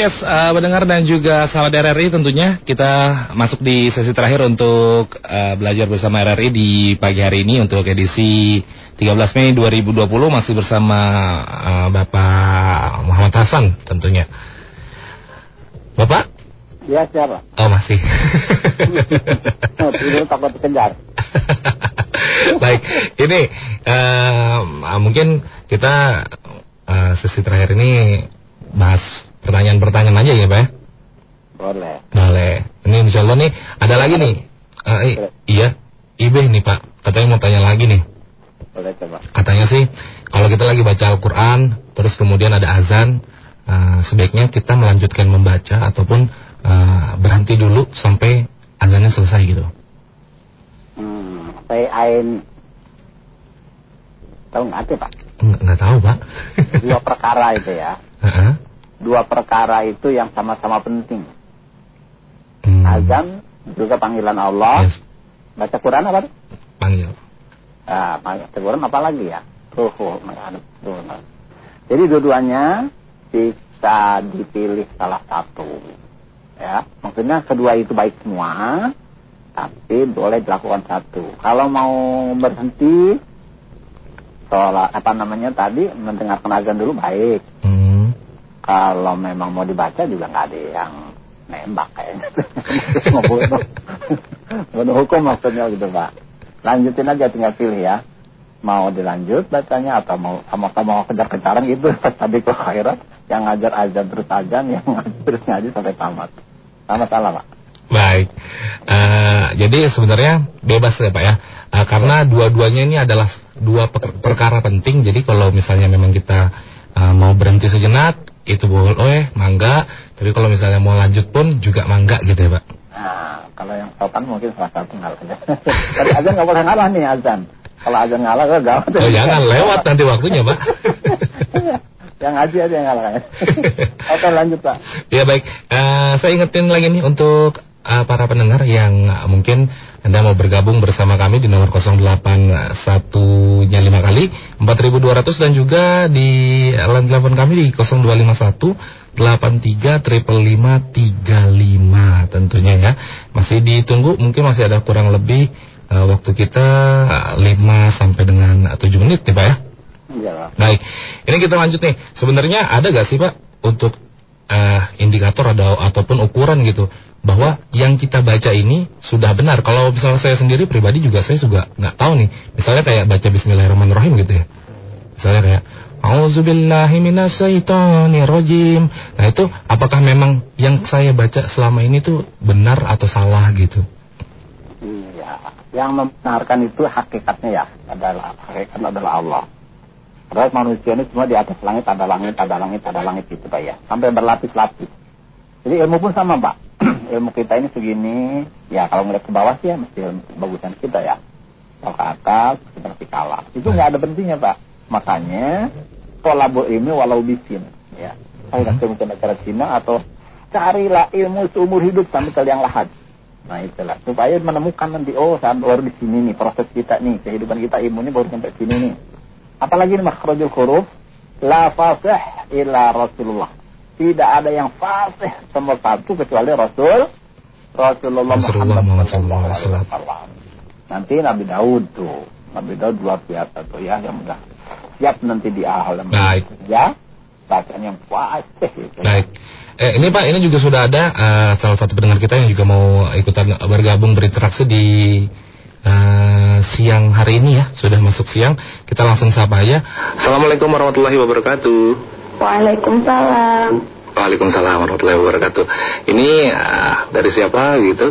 Yes, uh, mendengar dan juga sahabat RRI tentunya kita masuk di sesi terakhir untuk uh, belajar bersama RRI di pagi hari ini untuk edisi 13 Mei 2020 masih bersama uh, Bapak Muhammad Hasan tentunya. Bapak? Ya siapa? Oh masih. Dulu takut dikejar. Baik, ini uh, mungkin kita uh, sesi terakhir ini bahas pertanyaan-pertanyaan aja ya Pak? Boleh. Boleh. Ini insya Allah nih ada lagi nih. I- iya, Ibe nih Pak. Katanya mau tanya lagi nih. Boleh coba. Katanya sih kalau kita lagi baca Al-Quran, terus kemudian ada azan, eh, sebaiknya kita melanjutkan membaca ataupun eh, berhenti dulu sampai azannya selesai gitu. Hmm, ain tahu nggak tuh Pak? Nggak, nggak tahu Pak. Dua perkara itu ya. Dua perkara itu yang sama-sama penting. Hmm, Azan juga panggilan Allah. yes, Baca Quran apa panggil. Ah, baca Quran apa lagi ya? Ruhu. Ruhu. Jadi dua-duanya bisa dipilih salah satu. Ya, maksudnya kedua itu baik semua, tapi boleh dilakukan satu. Kalau mau berhenti, sholat apa namanya tadi mendengarkan azan dulu baik. Hmm, Kalau memang mau dibaca juga nggak ada yang nembak kayaknya. Ngebunuh. Bunuh hukum maksudnya gitu Pak. Lanjutin aja tinggal pilih ya. Mau dilanjut bacanya atau mau sama-sama mau kejar-kejaran gitu. Tadi ke akhirat yang ngajar azan terus azan, yang ngajar terus ngaji sampai tamat. Sama salah Pak. baik. Eh, jadi sebenarnya bebas ya Pak ya. Eh, karena dua-duanya ini adalah dua per- perkara penting. Jadi kalau misalnya memang kita eh, mau berhenti sejenak, itu boleh, mangga. Tapi kalau misalnya mau lanjut pun juga mangga gitu ya Pak. Nah, kalau yang sopan mungkin salah satu ngalah aja. Tapi azan nggak boleh ngalah nih azan. Kalau azan ngalah gue gawat. Oh jangan lewat nanti waktunya Pak. Yang ngaji aja yang ngalah kayaknya. Oke lanjut Pak. Ya baik, Eh, saya ingetin lagi nih untuk eh, para pendengar yang eh, mungkin Anda mau bergabung bersama kami di nomor 081-nya 5 kali 4200 dan juga di line telepon kami di 0251 83 55535 tentunya ya. Masih ditunggu, mungkin masih ada kurang lebih eh, waktu kita eh, 5 sampai dengan 7 menit nih Pak ya. Iya. Baik, ini kita lanjut nih. Sebenarnya ada gak sih Pak untuk eh, indikator ada ataupun ukuran gitu bahwa yang kita baca ini sudah benar. Kalau misalnya saya sendiri pribadi juga saya juga nggak tahu nih. Misalnya kayak baca Bismillahirrahmanirrahim gitu ya. Misalnya kayak Auzubillahi. Nah itu apakah memang yang saya baca selama ini tuh benar atau salah gitu? Iya, yang membenarkan itu hakikatnya ya adalah hakikat adalah Allah. Padahal manusia ini semua di atas langit ada langit, ada langit, ada langit gitu Pak ya. Sampai berlapis-lapis. Jadi ilmu pun sama Pak. ilmu kita ini segini, ya kalau ngeliat ke bawah sih ya mesti ilmu bagusan kita ya. Kalau ke atas seperti kalah. Itu nggak ada pentingnya Pak. Makanya tolabul ilmi walau bisin. Ya. Saya kasih mungkin acara Cina atau carilah ilmu seumur hidup sampai ke liang lahat. Nah itulah supaya menemukan nanti oh saat baru di sini nih proses kita nih kehidupan kita ilmu ini baru sampai sini nih. Apalagi ini makhrajul huruf la fasih illa Rasulullah. Tidak ada yang fasih nomor satu kecuali Rasul Rasulullah, Rasulullah Muhammad sallallahu alaihi wasallam. Nanti Nabi Daud tuh, Nabi Daud luar biasa tuh ya yang udah siap nanti di alam Baik. ya bacaan yang fasih itu. Baik. Eh, ini Pak, ini juga sudah ada eh, salah satu pendengar kita yang juga mau ikutan bergabung berinteraksi di eh, siang hari ini ya. Sudah masuk siang. Kita langsung sapa aja. Assalamualaikum warahmatullahi wabarakatuh. Waalaikumsalam. Waalaikumsalam warahmatullahi wabarakatuh. Ini eh, dari siapa gitu?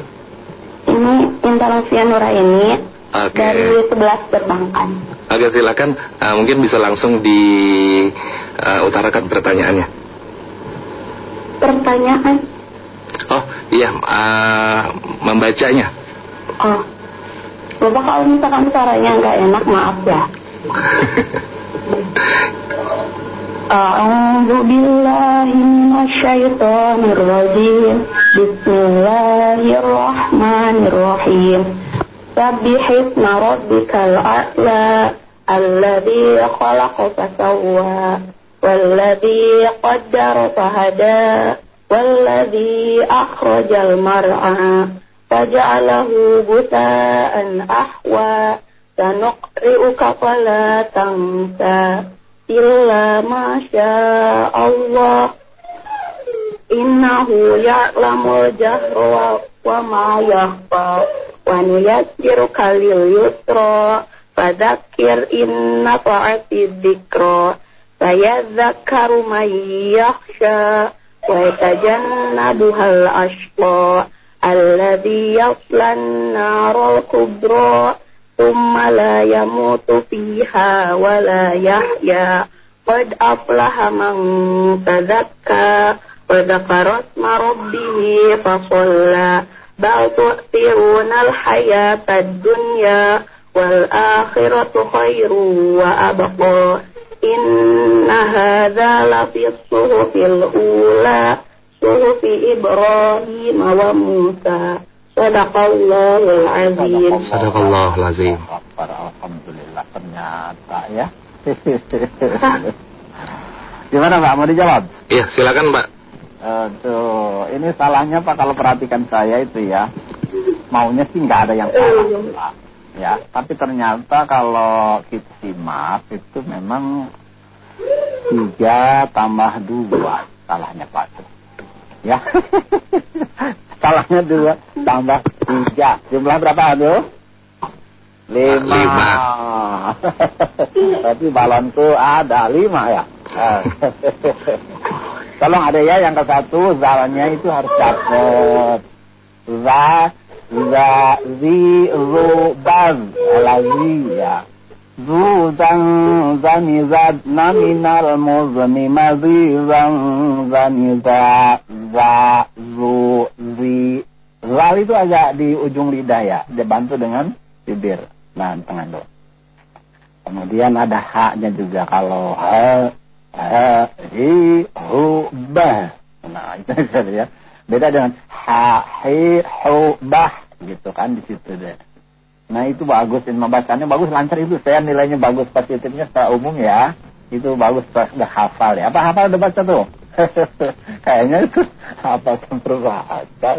Ini Intansia Nuraini Oke. dari 11 perbankan. Oke silakan. Eh, mungkin bisa langsung diutarakan pertanyaannya. Pertanyaan, Oh iya, eh, membacanya. oh, Bapak kalau misalkan caranya nggak enak maaf ya A'udzu billahi minasyaitonir rajim. Bismillahirrahmanirrahim. Sabbihisma rabbikal a'la alladzi khalaqa fasawwa walladzi qaddara fahada walladzi akhrajal mar'a فجعله غثاء أحوى سنقرئك فلا تنسى إلا ما شاء الله إنه يعلم الجهر وما يخفى ونيسرك لليسرى فذكر إن نفعت الذكرى فيذكر من يخشى ويتجنبها الأشقى الذي يصلى النار الكبرى ثم لا يموت فيها ولا يحيا قد أفلح من تزكى وذكر اسم ربه فصلى بل تؤثرون الحياة الدنيا والآخرة خير وأبقى إن هذا لفي الصحف الأولى صحف إبراهيم وموسى صدق الله العظيم Sadaqallah lazim. Alhamdulillah ternyata ya. Gimana Pak? Mau dijawab? Iya, silakan Mbak. Aduh, ini salahnya Pak kalau perhatikan saya itu ya. Maunya sih nggak ada yang salah Pak. Ya, tapi ternyata kalau kita simak itu memang tiga tambah dua salahnya Pak. Ya, salahnya dua tambah tiga. Jumlah berapa aduh? Lima. Lima. Tapi balonku ada lima ya. Ah. Tolong ada ya yang ke satu zalnya itu harus dapat. Za, za, zi, ru, baz. Lazi ya. Zad, naminal, muzni, mazi, zan, zani, za, zu, zi. Zal itu agak di ujung lidah ya. Dibantu dengan bibir. Nah, dulu. Kemudian ada haknya juga kalau ha, ha, hi, hu, bah. Nah, itu ya. Beda dengan ha, hi, hu, bah. Gitu kan di situ deh. Nah, itu bagus. Ini bacanya bagus, lancar itu. Saya nilainya bagus positifnya secara umum ya. Itu bagus, sudah hafal ya. Apa hafal udah baca tuh? Kayaknya itu hafal bahasa.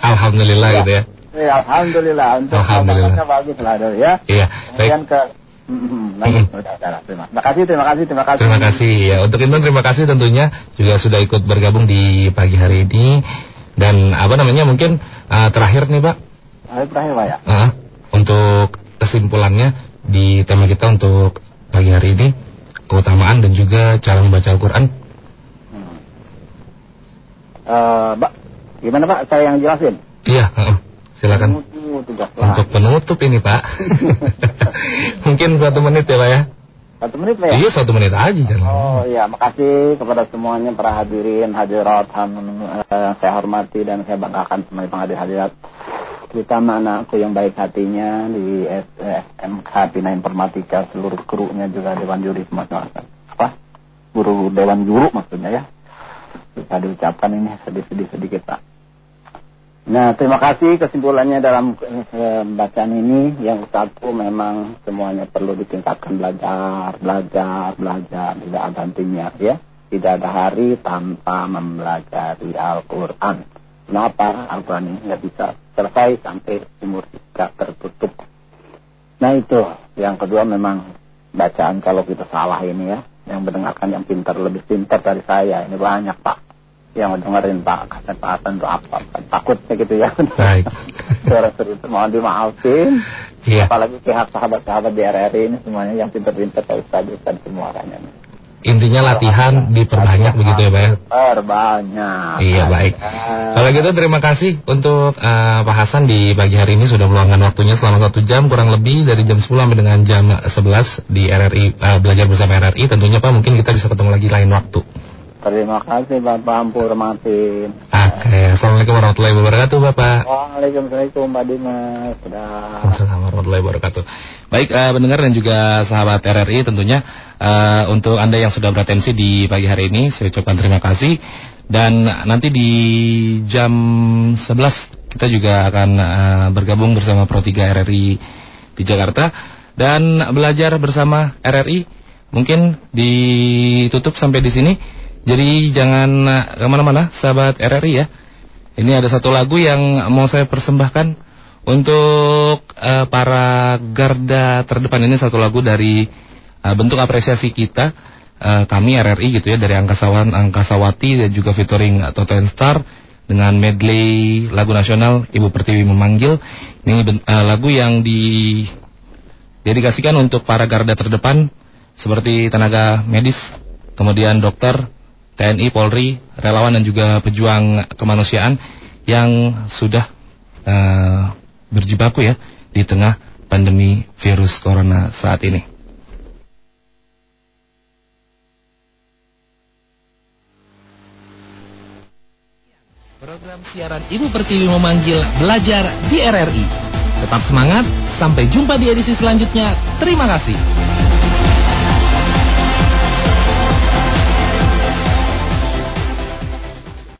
Alhamdulillah gitu ya. Ya, Alhamdulillah. Untuk Alhamdulillah. bagus lah dulu ya. Iya, Kemudian baik. ke terima. kasih, terima kasih, terima kasih. Terima kasih ya. Untuk Intan terima kasih tentunya juga sudah ikut bergabung di pagi hari ini. Dan apa namanya mungkin uh, terakhir nih Pak, terakhir Pak ya. uh, untuk kesimpulannya di tema kita untuk pagi hari ini keutamaan dan juga cara membaca Al-Quran. Eh, Mbak, gimana Pak? Saya yang jelasin. Iya, uh, silakan. Uh, lah. Untuk penutup ini Pak, mungkin satu menit ya Pak ya. Satu menit Pak ya. Iya satu menit aja kan. Oh iya, makasih kepada semuanya para hadirin, hadirat, ham- eh, saya hormati dan saya banggakan semuanya penghadir hadirat. Terutama anakku yang baik hatinya di S- eh, SMK Bina Informatika, seluruh krunya juga Dewan Juri semua. Apa? Guru Dewan Juru maksudnya ya. Bisa diucapkan ini sedih-sedih sedikit Pak. Nah, terima kasih kesimpulannya dalam eh, bacaan ini yang satu memang semuanya perlu ditingkatkan belajar, belajar, belajar, tidak ada hentinya ya. Tidak ada hari tanpa mempelajari Al-Quran. Kenapa Al-Quran ini nggak bisa selesai sampai umur kita tertutup. Nah itu, yang kedua memang bacaan kalau kita salah ini ya, yang mendengarkan yang pintar lebih pintar dari saya. Ini banyak pak. Yang dengerin Pak. Kata Pak Hasan itu apa? Takutnya gitu ya. Baik. suara itu mohon dimaafin. Iya. apalagi pihak sahabat-sahabat di RRI ini semuanya yang pintar-pintar Pak Ustadz Ustadz semua orangnya Intinya latihan diperbanyak begitu ya Pak ya. perbanyak Iya baik. Kalau gitu terima kasih untuk eh, Pak Hasan di pagi hari ini sudah meluangkan waktunya selama satu jam kurang lebih dari jam 10 sampai dengan jam 11 di RRI eh, belajar bersama RRI. Tentunya Pak mungkin kita bisa ketemu lagi lain waktu. Terima kasih Bapak Ampur Matin Oke, assalamualaikum warahmatullahi wabarakatuh Bapak. Waalaikumsalam Mbak Dimas Waalaikumsalam warahmatullahi wabarakatuh. Baik eh, pendengar dan juga sahabat RRI tentunya eh, untuk anda yang sudah beratensi di pagi hari ini saya ucapkan terima kasih dan nanti di jam 11 kita juga akan eh, bergabung bersama Pro 3 RRI di Jakarta dan belajar bersama RRI mungkin ditutup sampai di sini. Jadi jangan eh, ke mana-mana sahabat RRI ya. Ini ada satu lagu yang mau saya persembahkan untuk eh, para garda terdepan ini satu lagu dari eh, bentuk apresiasi kita eh, kami RRI gitu ya dari Angkasawan Angkasawati dan juga featuring and Star dengan medley lagu nasional Ibu Pertiwi memanggil ini eh, lagu yang didedikasikan untuk para garda terdepan seperti tenaga medis kemudian dokter TNI, Polri, relawan dan juga pejuang kemanusiaan yang sudah eh, berjibaku ya di tengah pandemi virus corona saat ini. Program siaran Ibu Pertiwi memanggil belajar di RRI. Tetap semangat, sampai jumpa di edisi selanjutnya. Terima kasih.